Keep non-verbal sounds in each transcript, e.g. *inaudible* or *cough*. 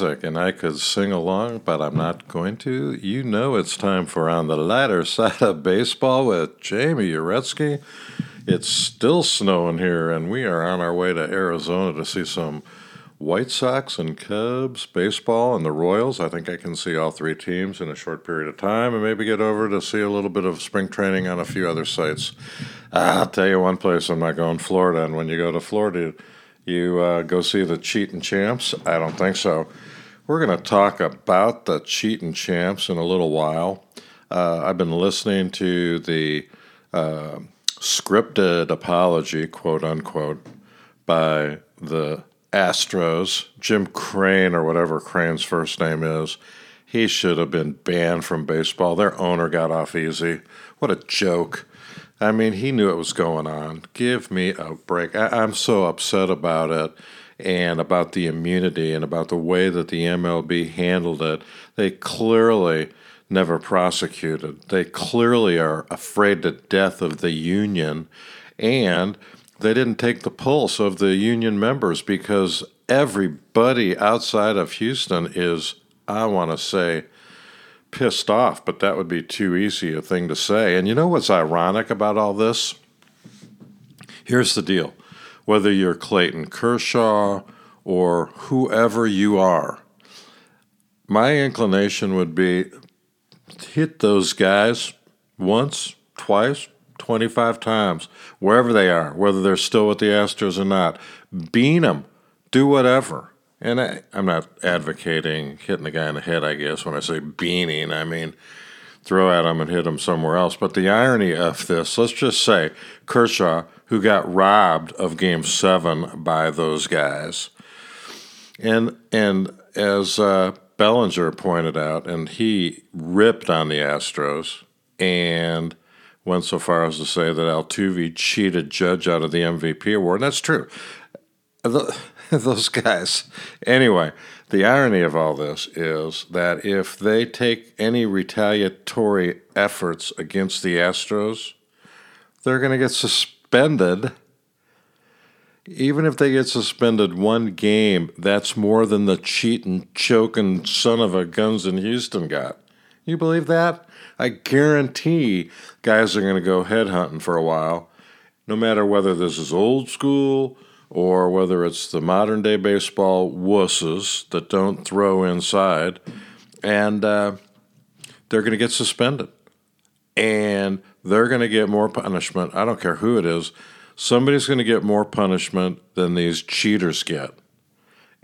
music, and I could sing along, but I'm not going to, you know it's time for On the Lighter Side of Baseball with Jamie Uretsky. It's still snowing here, and we are on our way to Arizona to see some White Sox and Cubs baseball and the Royals. I think I can see all three teams in a short period of time and maybe get over to see a little bit of spring training on a few other sites. I'll tell you one place I'm not going Florida, and when you go to Florida, you uh, go see the cheating champs? I don't think so. We're going to talk about the cheating champs in a little while. Uh, I've been listening to the uh, scripted apology, quote unquote, by the Astros, Jim Crane, or whatever Crane's first name is. He should have been banned from baseball. Their owner got off easy. What a joke. I mean, he knew it was going on. Give me a break. I, am so upset about it and about the immunity and about the way that the MLB handled it. They clearly never prosecuted. They clearly are afraid to death of the union and they didn't take the pulse of the union members because everybody outside of Houston is, I want to say, pissed off, but that would be too easy a thing to say. And you know what's ironic about all this? Here's the deal whether you're Clayton Kershaw or whoever you are, my inclination would be hit those guys once, twice, 25 times, wherever they are, whether they're still with the Astros or not. Bean them, do whatever. And I, am not advocating hitting the guy in the head, I guess, when I say beaning. I mean, throw at him and hit him somewhere else. But the irony of this, let's just say Kershaw, who got robbed of game seven by those guys. And, and as uh, Bellinger pointed out, and he ripped on the Astros and went so far as to say that Altuve cheated Judge out of the MVP award. And that's true. *laughs* those guys. Anyway, the irony of all this is that if they take any retaliatory efforts against the Astros, they're going to get suspended. Even if they get suspended one game, that's more than the cheating, choking son of a guns in Houston got. You believe that? I guarantee guys are going to go headhunting for a while, no matter whether this is old school or whether it's the modern day baseball wusses that don't throw inside, and uh, they're going to get suspended. And they're going to get more punishment. I don't care who it is. Somebody's going to get more punishment than these cheaters get.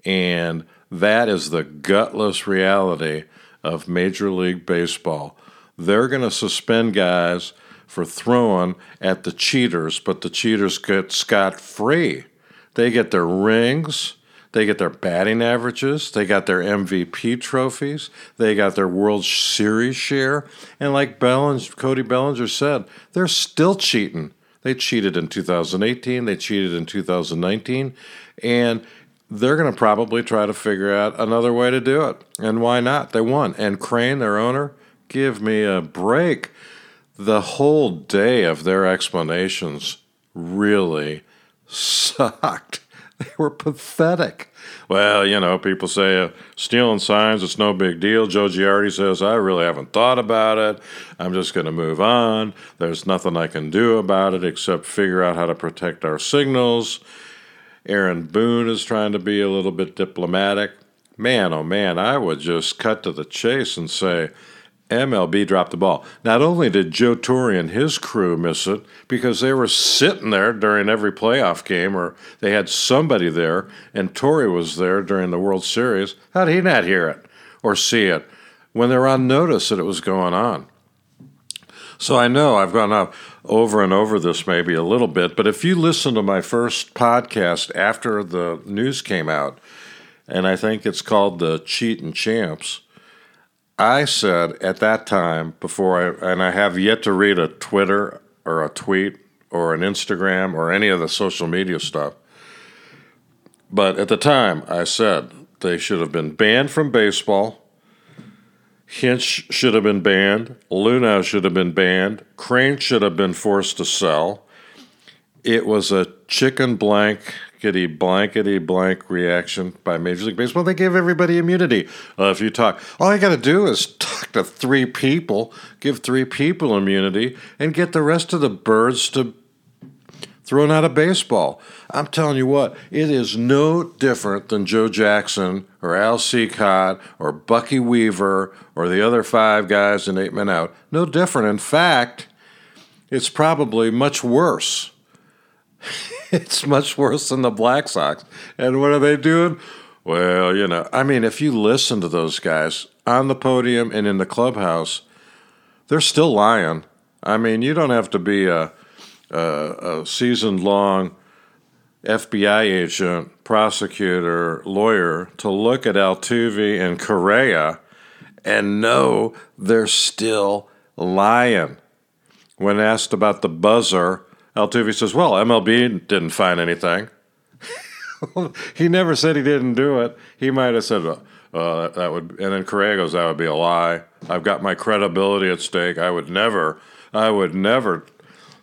And that is the gutless reality of Major League Baseball. They're going to suspend guys for throwing at the cheaters, but the cheaters get scot free. They get their rings. They get their batting averages. They got their MVP trophies. They got their World Series share. And like Bellinger, Cody Bellinger said, they're still cheating. They cheated in 2018. They cheated in 2019. And they're going to probably try to figure out another way to do it. And why not? They won. And Crane, their owner, give me a break. The whole day of their explanations really sucked. *laughs* They were pathetic. Well, you know, people say uh, stealing signs, it's no big deal. Joe Girardi says, I really haven't thought about it. I'm just going to move on. There's nothing I can do about it except figure out how to protect our signals. Aaron Boone is trying to be a little bit diplomatic. Man, oh man, I would just cut to the chase and say, MLB dropped the ball. Not only did Joe Torre and his crew miss it because they were sitting there during every playoff game, or they had somebody there, and Torre was there during the World Series. How did he not hear it or see it when they were on notice that it was going on? So I know I've gone up over and over this maybe a little bit, but if you listen to my first podcast after the news came out, and I think it's called the Cheating Champs I said at that time before I and I have yet to read a Twitter or a tweet or an Instagram or any of the social media stuff. But at the time, I said they should have been banned from baseball. Hinch should have been banned. Luhnow should have been banned. Crane should have been forced to sell. It was a chicken blank blankety blankety blank reaction by Major League Baseball. They gave everybody immunity. Uh, if you talk, all you got to do is talk to three people, give three people immunity, and get the rest of the birds to thrown out of baseball. I'm telling you what, it is no different than Joe Jackson or Al Cicotte or Bucky Weaver or the other five guys in eight men out. No different. In fact, it's probably much worse. *laughs* it's much worse than the Black Sox. And what are they doing? Well, you know, I mean, if you listen to those guys on the podium and in the clubhouse, they're still lying. I mean, you don't have to be a a seasoned long FBI agent, prosecutor, lawyer to look at Altuve and Correa and know they're still lying. When asked about the buzzer, Altuve says, Well, MLB didn't find anything. *laughs* he never said he didn't do it. He might have said, uh, that would, and then Correa goes, That would be a lie. I've got my credibility at stake. I would never, I would never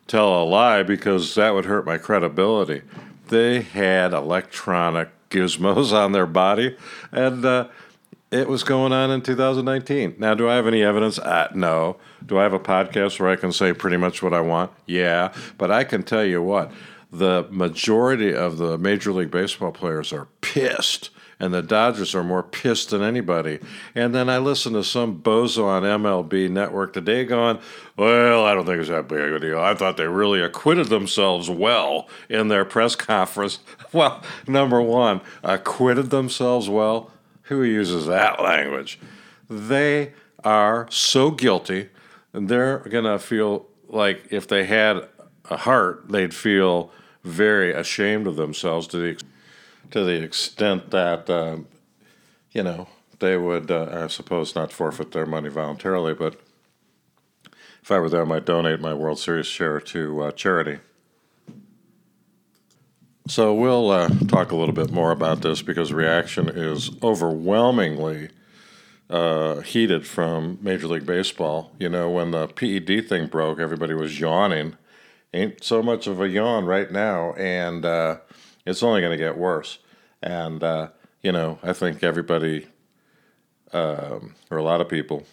tell a lie because that would hurt my credibility. They had electronic gizmos *laughs* on their body, and uh, it was going on in 2019. Now, do I have any evidence? Uh, no. Do I have a podcast where I can say pretty much what I want? Yeah. But I can tell you what, the majority of the Major League Baseball players are pissed and the Dodgers are more pissed than anybody. And then I listened to some bozo on MLB Network today going, well, I don't think it's that big a deal. I thought they really acquitted themselves well in their press conference. *laughs* Well, number one, acquitted themselves well. Who uses that language? They are so guilty, and they're going to feel like if they had a heart, they'd feel very ashamed of themselves to the to the extent that um, you know they would, uh, I suppose, not forfeit their money voluntarily, but if I were there, I might donate my World Series share to uh, charity. So we'll uh, talk a little bit more about this because reaction is overwhelmingly uh, heated from Major League Baseball. You know, when the PED thing broke, everybody was yawning. Ain't so much of a yawn right now, and uh, it's only going to get worse. And, uh, you know, I think everybody, um, or a lot of people,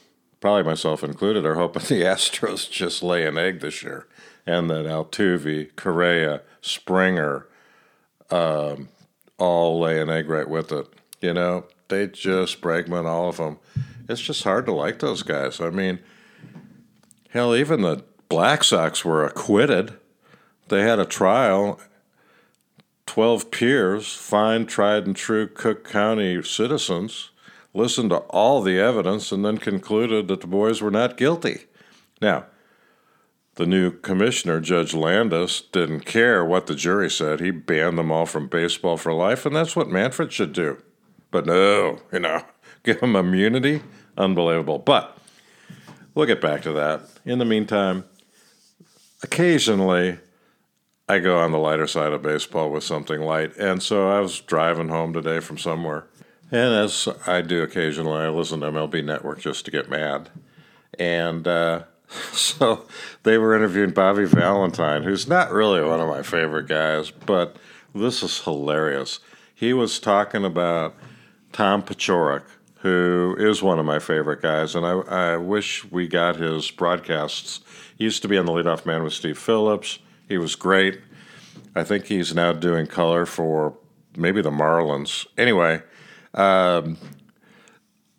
probably myself included, are hoping *laughs* the Astros just lay an egg this year. And that Altuve, Correa, Springer, um, all lay an egg right with it. You know, they just Bregman, all of them. It's just hard to like those guys. I mean, hell, even the Black Sox were acquitted. They had a trial 12 peers, fine, tried and true Cook County citizens, listened to all the evidence and then concluded that the boys were not guilty. Now, the new commissioner, Judge Landis, didn't care what the jury said. He banned them all from baseball for life, and that's what Manfred should do. But no, you know, *laughs* give them immunity? Unbelievable. But we'll get back to that. In the meantime, occasionally, I go on the lighter side of baseball with something light. And so I was driving home today from somewhere. And as I do occasionally, I listen to MLB Network just to get mad. And uh, *laughs* so they were interviewing Bobby Valentine, who's not really one of my favorite guys, but this is hilarious. He was talking about Tom Paciorek, who is one of my favorite guys, and I, I wish we got his broadcasts. He used to be on the leadoff man with Steve Phillips. He was great. I think he's now doing color for maybe the Marlins. Anyway, um,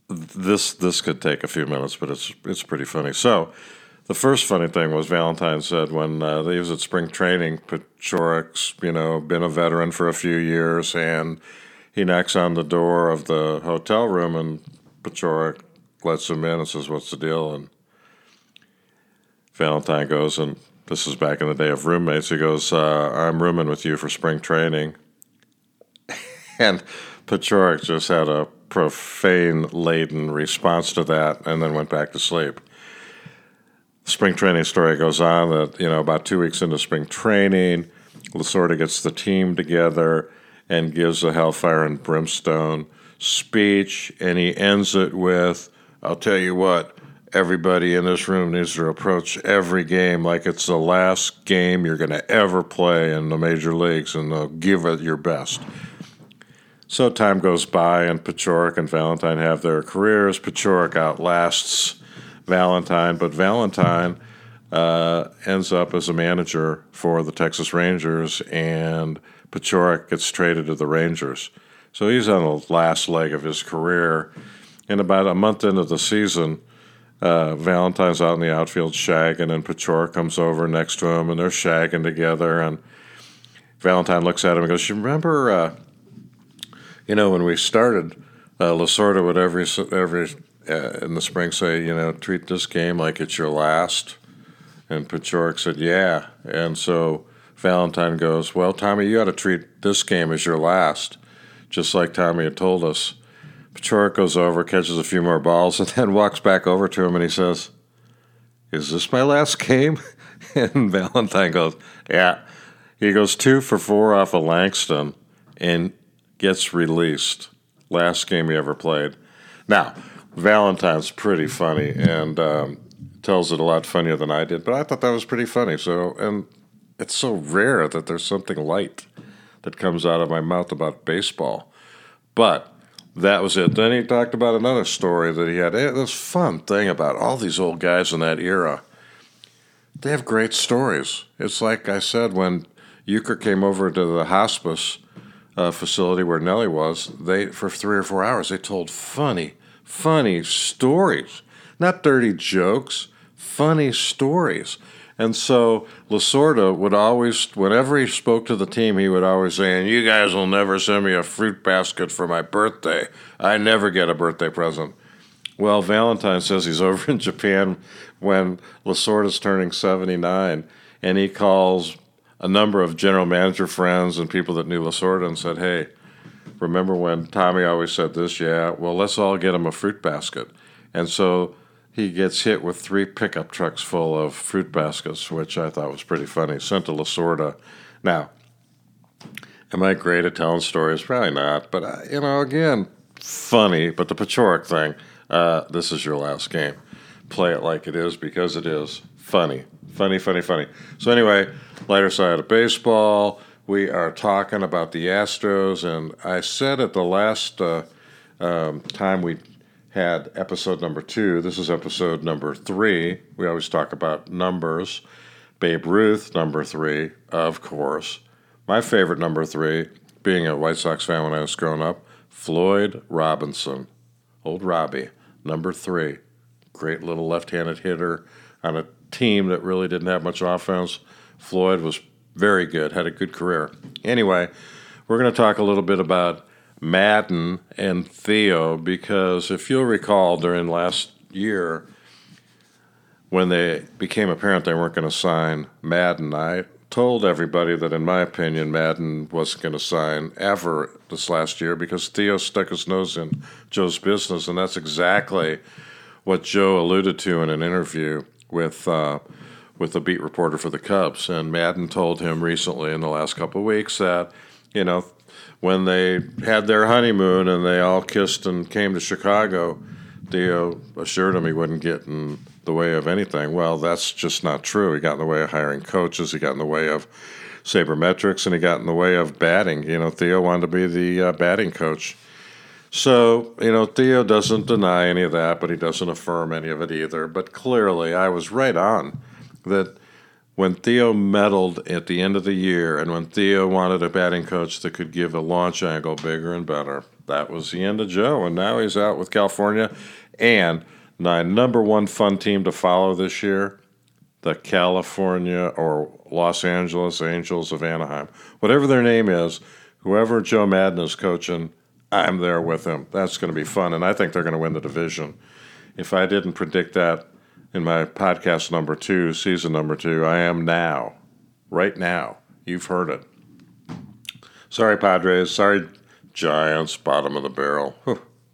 this this could take a few minutes, but it's it's pretty funny. So, the first funny thing was Valentine said when uh, he was at spring training, Paciorek's you know been a veteran for a few years, and he knocks on the door of the hotel room, and Paciorek lets him in and says, "What's the deal?" And Valentine goes and this is back in the day of roommates. He goes, uh, I'm rooming with you for spring training. *laughs* and Paciorek just had a profane laden response to that and then went back to sleep. Spring training story goes on that, you know, about two weeks into spring training, Lasorda gets the team together and gives a hellfire and brimstone speech, and he ends it with, I'll tell you what, everybody in this room needs to approach every game like it's the last game you're going to ever play in the major leagues and uh, give it your best. So time goes by, and Paciorek and Valentine have their careers. Paciorek outlasts Valentine, but Valentine uh, ends up as a manager for the Texas Rangers, and Paciorek gets traded to the Rangers. So he's on the last leg of his career. And about a month into the season, uh, Valentine's out in the outfield shagging, and Paciorek comes over next to him, and they're shagging together. And Valentine looks at him and goes, "You remember, uh, you know, when we started, uh, Lasorda would every every Uh, in the spring say, you know, treat this game like it's your last." And Paciorek said, "Yeah." And so Valentine goes, "Well, Tommy, you got to treat this game as your last." just like Tommy had told us. Paciorek goes over, catches a few more balls, *laughs* and then walks back over to him and he says, Is this my last game? *laughs* and Valentine goes, Yeah. He goes two for four off of Langston and gets released. Last game he ever played. Now, Valentine's pretty funny and um, tells it a lot funnier than I did, but I thought that was pretty funny. So, and it's so rare that there's something light that comes out of my mouth about baseball. But that was it. Then he talked about another story that he had. This fun thing about all these old guys in that era. They have great stories. It's like I said when Uecker came over to the hospice uh, facility where Nellie was. They for three or four hours they told funny, funny stories, not dirty jokes, funny stories. And so Lasorda would always, whenever he spoke to the team, he would always say, and you guys will never send me a fruit basket for my birthday. I never get a birthday present. Well, Valentine says he's *laughs* over in Japan when Lasorda's turning 79, and he calls a number of general manager friends and people that knew Lasorda and said, hey, remember when Tommy always said this? Yeah, well, let's all get him a fruit basket. And so he gets hit with three pickup trucks full of fruit baskets, which I thought was pretty funny. Sent to Lasorda. Now, am I great at telling stories? Probably not. But, uh, you know, again, funny. But the Paciorek thing, uh, this is your last game. Play it like it is because it is funny. Funny, funny, funny. So, anyway, lighter side of baseball. We are talking about the Astros. And I said at the last uh, um, time we had episode number two. This is episode number three. We always talk about numbers. Babe Ruth, number three, of course. My favorite number three, being a White Sox fan when I was growing up, Floyd Robinson. Old Robbie, number three. Great little left handed hitter on a team that really didn't have much offense. Floyd was very good, had a good career. Anyway, we're going to talk a little bit about Maddon and Theo because if you'll recall during last year when they became apparent they weren't going to sign Maddon, I told everybody that in my opinion Maddon wasn't going to sign ever this last year because Theo stuck his nose in Joe's business, and that's exactly what Joe alluded to in an interview with. Uh, with the beat reporter for the Cubs, and Maddon told him recently in the last couple of weeks that, you know, when they had their honeymoon and they all kissed and came to Chicago, Theo assured him he wouldn't get in the way of anything. Well, that's just not true. He got in the way of hiring coaches, he got in the way of sabermetrics, and he got in the way of batting. You know, Theo wanted to be the uh, batting coach. So, you know, Theo doesn't deny any of that, but he doesn't affirm any of it either. But clearly, I was right on that when Theo meddled at the end of the year and when Theo wanted a batting coach that could give a launch angle bigger and better, that was the end of Joe. And now he's out with California. And my number one fun team to follow this year, the California or Los Angeles Angels of Anaheim. Whatever their name is, whoever Joe Maddon is coaching, I'm there with him. That's going to be fun. And I think they're going to win the division. If I didn't predict that in my podcast number two, season number two. I am now, right now. You've heard it. Sorry, Padres. Sorry, Giants. Bottom of the barrel.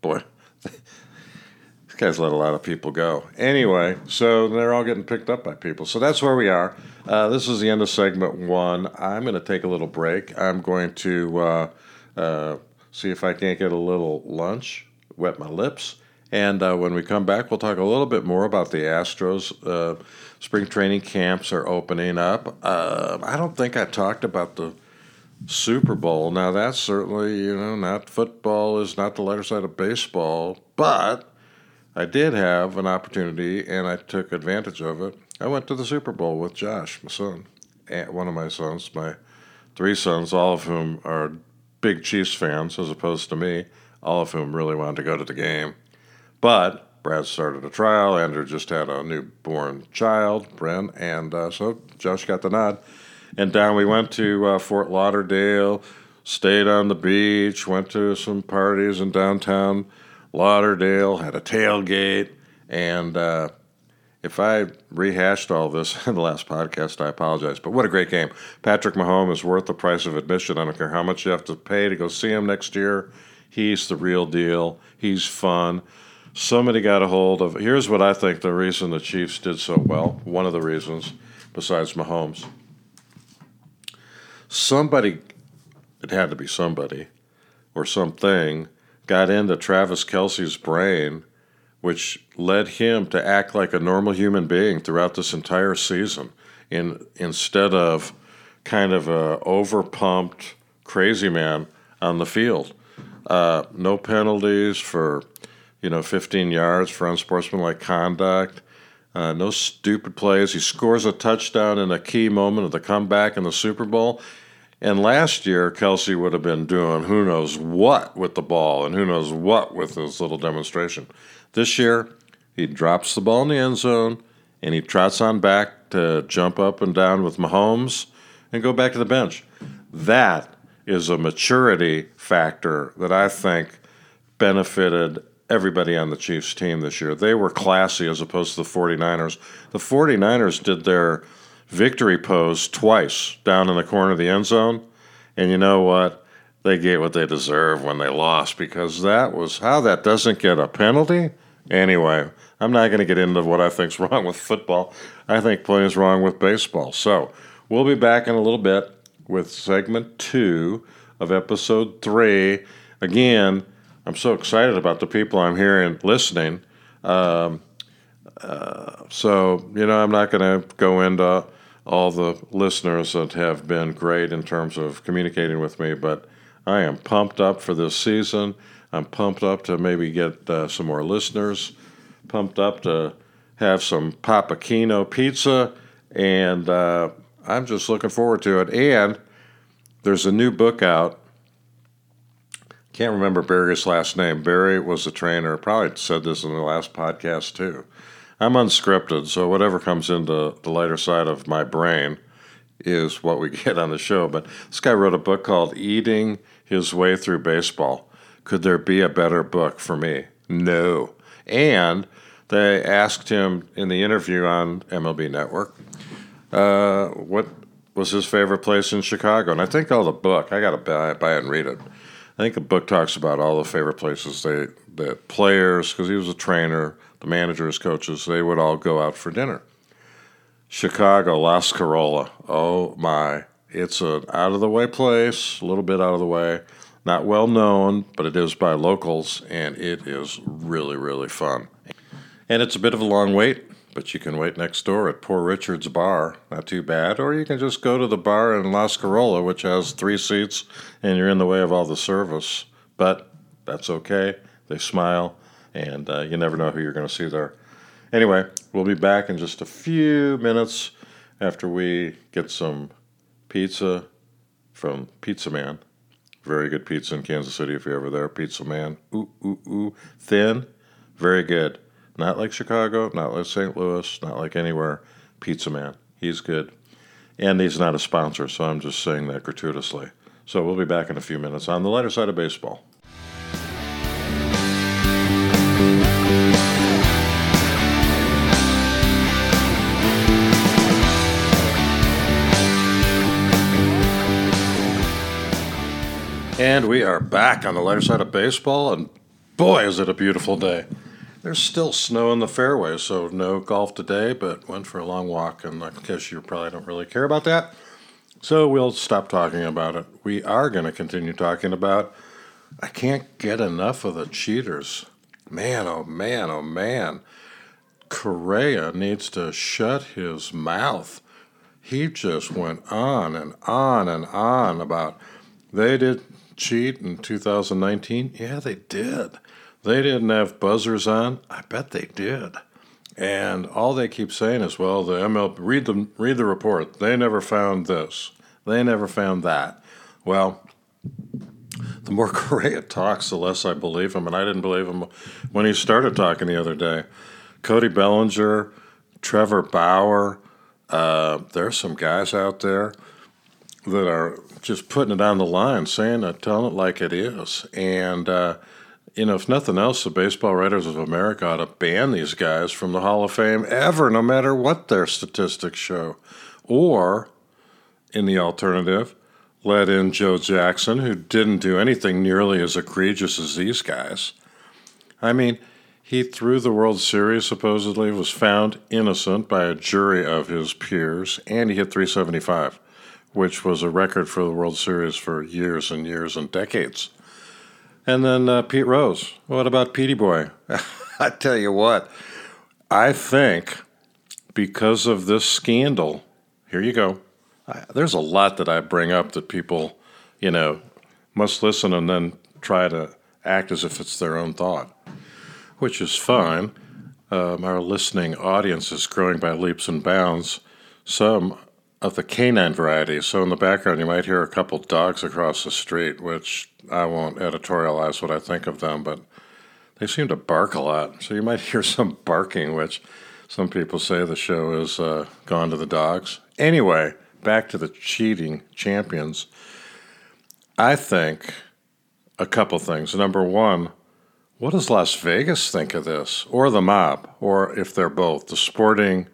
boy, *laughs* this guys let a lot of people go. Anyway, so they're all getting picked up by people. So that's where we are. Uh, this is the end of segment one. I'm going to take a little break. I'm going to uh, uh, see if I can't get a little lunch, wet my lips And uh, when we come back, we'll talk a little bit more about the Astros. Uh, spring training camps are opening up. Uh, I don't think I talked about the Super Bowl. Now, that's certainly, you know, not football is not the lighter side of baseball, but I did have an opportunity and I took advantage of it. I went to the Super Bowl with Josh, my son, one of my sons, my three sons, all of whom are big Chiefs fans as opposed to me, all of whom really wanted to go to the game. But Brad started a trial. Andrew just had a newborn child, Bren, and uh, so Josh got the nod. And down we went to uh, Fort Lauderdale, stayed on the beach, went to some parties in downtown Lauderdale, had a tailgate, and uh, if I rehashed all this *laughs* in the last podcast, I apologize. But what a great game. Patrick Mahomes is worth the price of admission. I don't care how much you have to pay to go see him next year. He's the real deal. He's fun. Somebody got a hold of. Here's what I think the reason the Chiefs did so well. One of the reasons, besides Mahomes. Somebody, it had to be somebody or something, got into Travis Kelce's brain which led him to act like a normal human being throughout this entire season in, instead of kind of a overpumped crazy man on the field. Uh, no penalties for, you know, 15 yards for unsportsmanlike conduct. Uh, no stupid plays. He scores a touchdown in a key moment of the comeback in the Super Bowl. And last year, Kelce would have been doing who knows what with the ball and who knows what with his little demonstration. This year, he drops the ball in the end zone and he trots on back to jump up and down with Mahomes and go back to the bench. That is a maturity factor that I think benefited everybody on the Chiefs team this year. They were classy as opposed to the 49ers. The 49ers did their victory pose twice down in the corner of the end zone. And you know what? They get what they deserve when they lost because that was how that doesn't get a penalty. Anyway, I'm not going to get into what I think's *laughs* wrong with football. I think plenty's wrong with baseball. So we'll be back in a little bit with segment two of episode three. Again, I'm so excited about the people I'm hearing listening. Um, uh, so, you know, I'm not going to go into all the listeners that have been great in terms of communicating with me, but I am pumped up for this season. I'm pumped up to maybe get uh, some more listeners, pumped up to have some Papakino pizza, and uh, I'm just looking forward to it. And there's a new book out. Can't remember Barry's last name. Barry was a trainer. Probably said this in the last podcast too. I'm unscripted, so whatever comes into the lighter side of my brain is what we *laughs* get on the show. But this guy wrote a book called Eating His Way Through Baseball. Could there be a better book for me? No. And they asked him in the interview on MLB Network uh, what was his favorite place in Chicago. And I think all the book, I got to buy, buy and read it. I think the book talks about all the favorite places they the players, because he was a trainer, the managers, coaches, they would all go out for dinner. Chicago, La Scarola. Oh my. It's an out of the way place, a little bit out of the way. Not well known, but it is by locals, and it is really, really fun. And it's a bit of a long wait, but you can wait next door at Poor Richard's Bar. Not too bad. Or you can just go to the bar in La Scarola, which has three seats, and you're in the way of all the service. But that's okay. They smile, and uh, you never know who you're going to see there. Anyway, we'll be back in just a few minutes after we get some pizza from Pizza Man. Very good pizza in Kansas City if you're ever there. Pizza Man. Ooh, ooh, ooh. Thin. Very good. Not like Chicago, not like St. Louis, not like anywhere. Pizza Man. He's good. And he's not a sponsor, so I'm just saying that gratuitously. So we'll be back in a few minutes on the lighter side of baseball. And we are back on the lighter side of baseball, and boy, is it a beautiful day. There's still snow in the fairway, so no golf today, but went for a long walk, and I guess you probably don't really care about that. So we'll stop talking about it. We are going to continue talking about I can't get enough of the cheaters. Man, oh man, oh man. Correa needs to shut his mouth. He just went on and on and on about they did cheat in 2019. Yeah, they did. They didn't have buzzers on. I bet they did. And all they keep saying is, well, the MLB, read the, read the report. They never found this. They never found that. Well, the more *laughs* Correa talks, the less I believe him. And I didn't believe him when he started talking the other day. Cody Bellinger, Trevor Bauer, uh, there's some guys out there that are just putting it on the line, saying it, telling it like it is. And, uh, you know, if nothing else, the Baseball Writers of America ought to ban these guys from the Hall of Fame ever, no matter what their statistics show. Or, in the alternative, let in Joe Jackson, who didn't do anything nearly as egregious as these guys. I mean, he threw the World Series, supposedly, was found innocent by a jury of his peers, and he hit 375, which was a record for the World Series for years and years and decades. And then uh, Pete Rose. What about Petey Boy? *laughs* I tell you what, I think because of this scandal, here you go. I, there's a lot that I bring up that people, you know, must listen and then try to act as if it's their own thought, which is fine. Um, our listening audience is growing by leaps and bounds. Some of the canine variety. So in the background, you might hear a couple dogs across the street, which I won't editorialize what I think of them, but they seem to bark a lot. So you might *laughs* hear some barking, which some people say the show is uh, gone to the dogs. Anyway, back to the cheating champions. I think a couple things. Number one, what does Las Vegas think of this, or the mob, or if they're both, the sporting,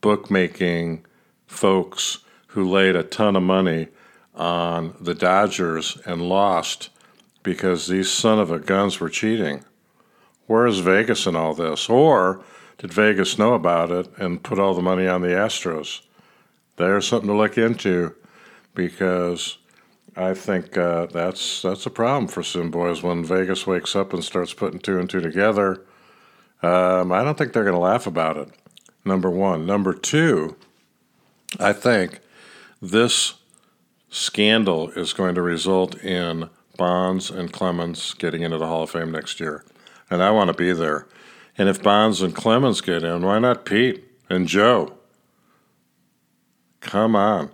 bookmaking, folks who laid a ton of money on the Dodgers and lost because these son of a guns were cheating. Where is Vegas in all this? Or did Vegas know about it and put all the money on the Astros? There's something to look into because I think uh, that's that's a problem for some boys when Vegas wakes up and starts putting two and two together. Um, I don't think they're going to laugh about it. Number one. Number two, I think this scandal is going to result in Bonds and Clemens getting into the Hall of Fame next year. And I want to be there. And if Bonds and Clemens get in, why not Pete and Joe? Come on.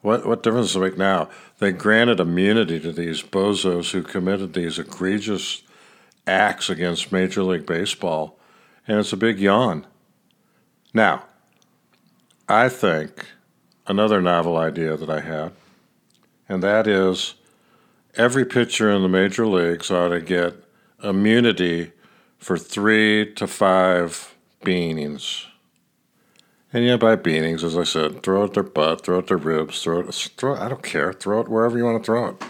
What, what difference does it make now? They granted immunity to these bozos who committed these egregious acts against Major League Baseball, and it's a big yawn. Now, I think another novel idea that I had, and that is every pitcher in the major leagues ought to get immunity for three to five beanings. And yeah, by beanings, as I said, throw it their butt, throw it their ribs, throw it, throw, I don't care, throw it wherever you want to throw it.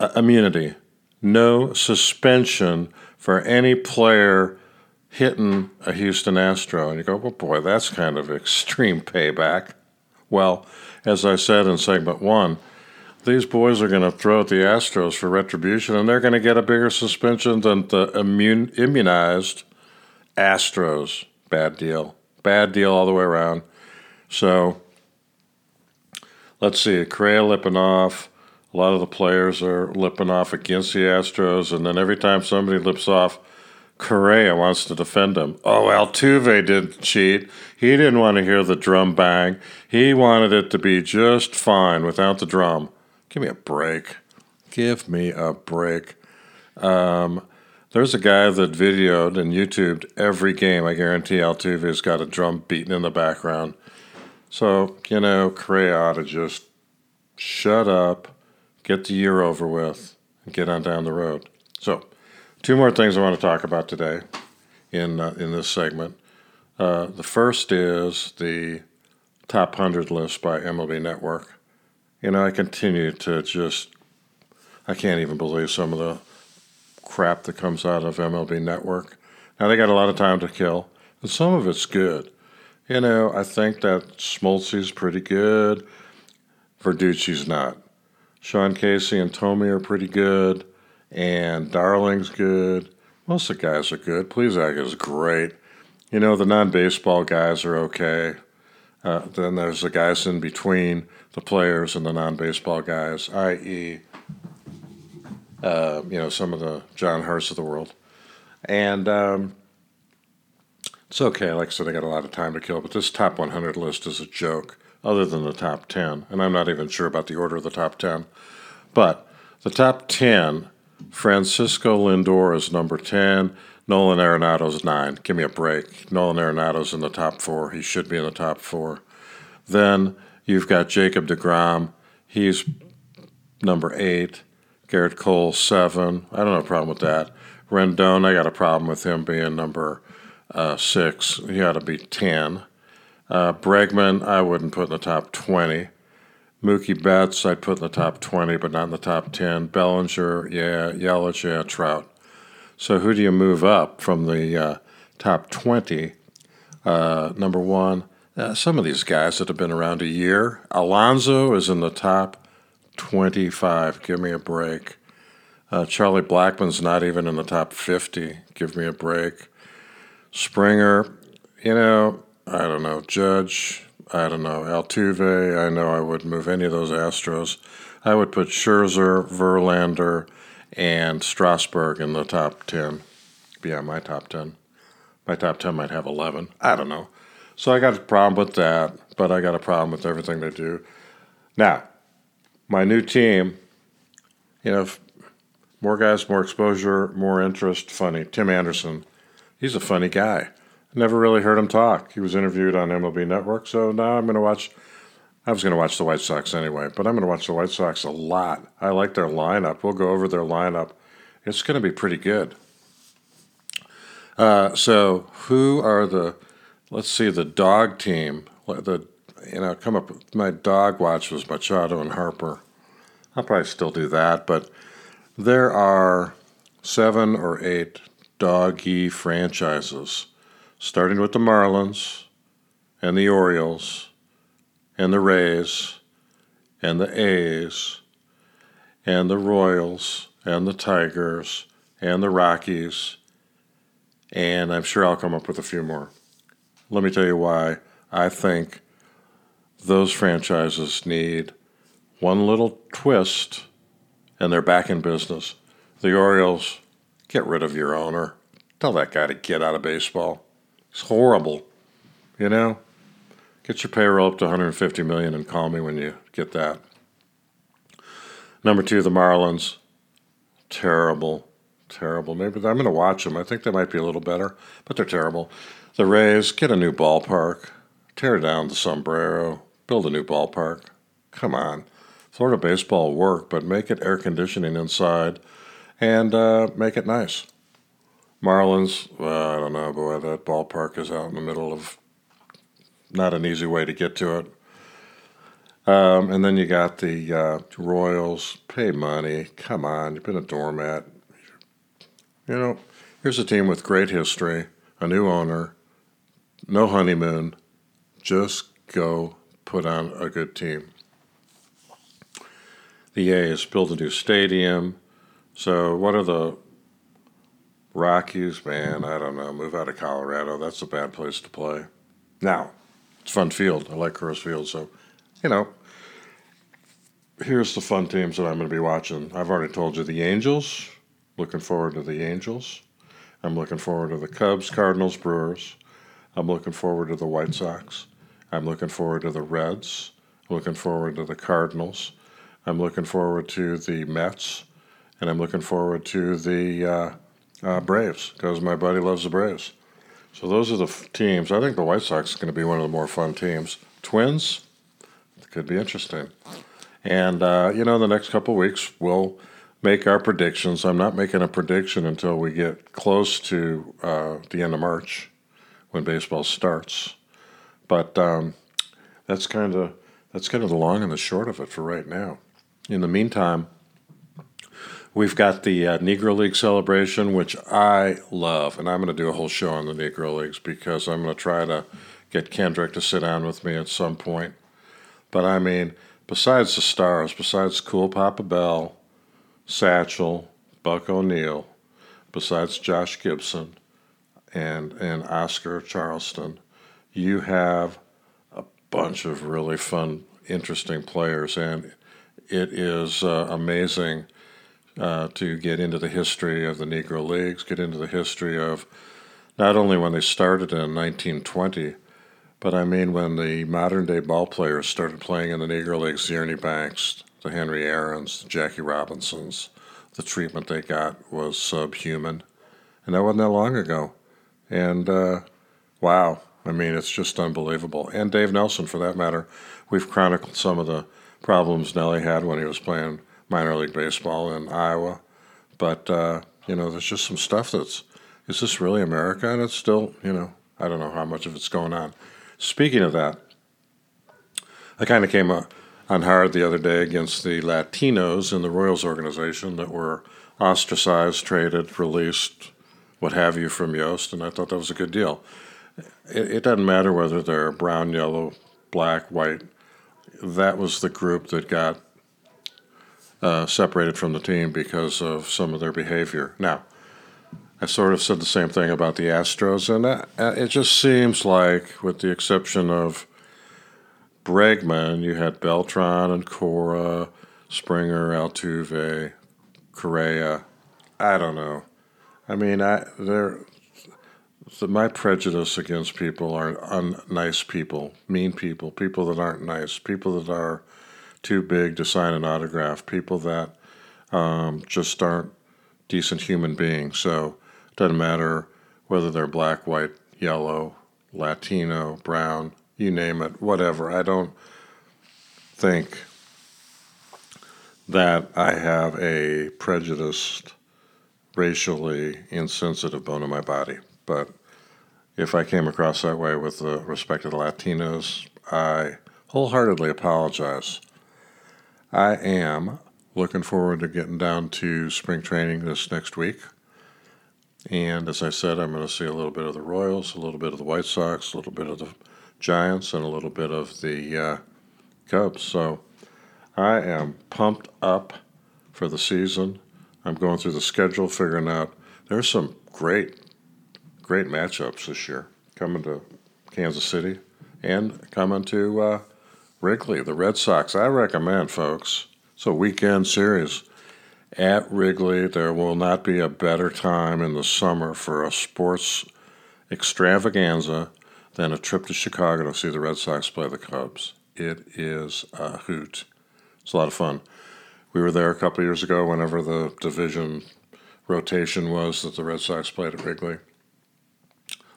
Uh, immunity. No suspension for any player hitting a Houston Astro. And you go, well, boy, that's kind of extreme payback. Well, as I said in segment one, these boys are going to throw at the Astros for retribution, and they're going to get a bigger suspension than the immune, immunized Astros. Bad deal. Bad deal all the way around. So let's see, Correa lipping off. A lot of the players are lipping off against the Astros, and then every time somebody lips off, Correa wants to defend him. Oh, Altuve didn't cheat. He didn't want to hear the drum bang. He wanted it to be just fine without the drum. Give me a break. Give me a break. Um, there's a guy that videoed and YouTubed every game. I guarantee Altuve's got a drum beating in the background. So, you know, Correa ought to just shut up, get the year over with, and get on down the road. So, Two more things I want to talk about today in uh, in this segment. Uh, the first is the top hundred list by MLB Network. You know, I continue to just I can't even believe some of the crap that comes out of MLB Network. Now they got a lot of time to kill, and some of it's good. You know, I think that Smoltzy's pretty good. Verducci's not. Sean Casey and Thome are pretty good and Darling's good. Most of the guys are good. Plesac is great. You know, the non baseball guys are okay. Uh, then there's the guys in between the players and the non baseball guys, i.e., uh, you know, some of the John Hurts of the world. And um, it's okay. Like I said, I got a lot of time to kill, but this top 100 list is a joke, other than the top 10. And I'm not even sure about the order of the top 10. But the top 10, Francisco Lindor is number 10. Nolan Arenado's nine. Give me a break. Nolan Arenado's in the top four. He should be in the top four. Then you've got Jacob DeGrom. He's number eight. Gerrit Cole, seven. I don't have a problem with that. Rendon, I got a problem with him being number uh, six. He ought to be 10. Uh, Bregman, I wouldn't put in the top 20. Mookie Betts, I'd put in the top 20, but not in the top 10. Bellinger, yeah. Yelich, yeah. Trout. So who do you move up from the uh, top 20? Uh, number one, uh, some of these guys that have been around a year. Alonso is in the top 25. Give me a break. Uh, Charlie Blackmon's not even in the top 50. Give me a break. Springer, you know, I don't know. Judge, I don't know. Altuve, I know I wouldn't move any of those Astros. I would put Scherzer, Verlander, and Strasburg in the top 10. Yeah, my top 10. My top 10 might have 11. I don't know. So I got a problem with that, but I got a problem with everything they do. Now, my new team, you know, more guys, more exposure, more interest, funny. Tim Anderson, he's a funny guy. Never really heard him talk. He was interviewed on MLB Network, so now I'm going to watch I was going to watch the White Sox anyway, but I'm going to watch the White Sox a lot. I like their lineup. We'll go over their lineup. It's going to be pretty good. Uh, so, who are the? Let's see the dog team. The you know come up. My dog watch was Machado and Harper. I'll probably still do that, but there are seven or eight doggy franchises, starting with the Marlins and the Orioles and the Rays and the A's and the Royals and the Tigers and the Rockies, and I'm sure I'll come up with a few more. Let me tell you why I think those franchises need one little twist and they're back in business. The Orioles, get rid of your owner. Tell that guy to get out of baseball. It's horrible, you know? Get your payroll up to 150 million and call me when you get that. Number two, the Marlins. Terrible, terrible. Maybe I'm going to watch them. I think they might be a little better, but they're terrible. The Rays, get a new ballpark. Tear down the sombrero. Build a new ballpark. Come on. Florida baseball work, but make it air conditioning inside and uh, make it nice. Marlins, well, I don't know, boy, that ballpark is out in the middle of not an easy way to get to it. Um, and then you got the uh, Royals. Pay money. Come on, you've been a doormat. You know, here's a team with great history, a new owner, no honeymoon. Just go put on a good team. The A's built a new stadium. So, what are the Rockies? Man, I don't know. Move out of Colorado. That's a bad place to play. Now, it's fun field. I like Coors Field, so you know. Here's the fun teams that I'm going to be watching. I've already told you the Angels. Looking forward to the Angels. I'm looking forward to the Cubs, Cardinals, Brewers. I'm looking forward to the White Sox. I'm looking forward to the Reds. I'm looking forward to the Cardinals. I'm looking forward to the Mets. And I'm looking forward to the uh, uh, Braves because my buddy loves the Braves. So those are the f- teams. I think the White Sox is going to be one of the more fun teams. Twins could be interesting. And uh, you know, the next couple weeks we'll make our predictions. I'm not making a prediction until we get close to uh, the end of March when baseball starts. But um, that's kind of that's kind of the long and the short of it for right now. In the meantime, We've got the uh, Negro League celebration, which I love, and I'm going to do a whole show on the Negro Leagues because I'm going to try to get Kendrick to sit down with me at some point. But I mean, besides the stars, besides Cool Papa Bell, Satchel, Buck O'Neil, besides Josh Gibson and and Oscar Charleston, you have a bunch of really fun, interesting players, and it is uh, amazing uh, to get into the history of the Negro Leagues, get into the history of not only when they started in 1920, but I mean when the modern day ball players started playing in the Negro Leagues, the Ernie Banks, the Henry Aarons, the Jackie Robinsons, the treatment they got was subhuman. And that wasn't that long ago. And uh, wow, I mean, it's just unbelievable. And Dave Nelson, for that matter, we've chronicled some of the problems Nelly had when he was playing minor league baseball in Iowa. But, uh, you know, there's just some stuff that's, is this really America? And it's still, you know, I don't know how much of it's going on. Speaking of that, I kind of came on hard the other day against the Latinos in the Royals organization that were ostracized, traded, released, what have you from Yost, and I thought that was a good deal. It, it doesn't matter whether they're brown, yellow, black, white. That was the group that got uh, separated from the team because of some of their behavior. Now, I sort of said the same thing about the Astros, and uh, it just seems like, with the exception of Bregman, you had Beltran and Cora, Springer, Altuve, Correa. I don't know. I mean, I there. My prejudice against people are unnice people, mean people, people that aren't nice, people that are too big to sign an autograph, people that um, just aren't decent human beings. So it doesn't matter whether they're black, white, yellow, Latino, brown, you name it, whatever. I don't think that I have a prejudiced, racially insensitive bone in my body. But if I came across that way with the respect to the Latinos, I wholeheartedly apologize. I am looking forward to getting down to spring training this next week. And as I said, I'm going to see a little bit of the Royals, a little bit of the White Sox, a little bit of the Giants, and a little bit of the uh, Cubs. So I am pumped up for the season. I'm going through the schedule, figuring out there's some great, great matchups this year coming to Kansas City and coming to uh, Wrigley, the Red Sox. I recommend, folks, it's a weekend series at Wrigley. There will not be a better time in the summer for a sports extravaganza than a trip to Chicago to see the Red Sox play the Cubs. It is a hoot. It's a lot of fun. We were there a couple years ago whenever the division rotation was that the Red Sox played at Wrigley.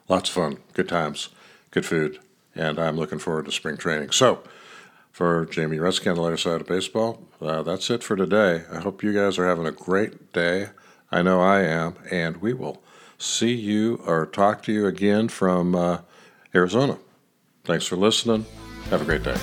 Lots of fun, good times, good food, and I'm looking forward to spring training. So, for Jamie Retzky on the lighter side of baseball. Uh, that's it for today. I hope you guys are having a great day. I know I am, and we will see you or talk to you again from uh, Arizona. Thanks for listening. Have a great day.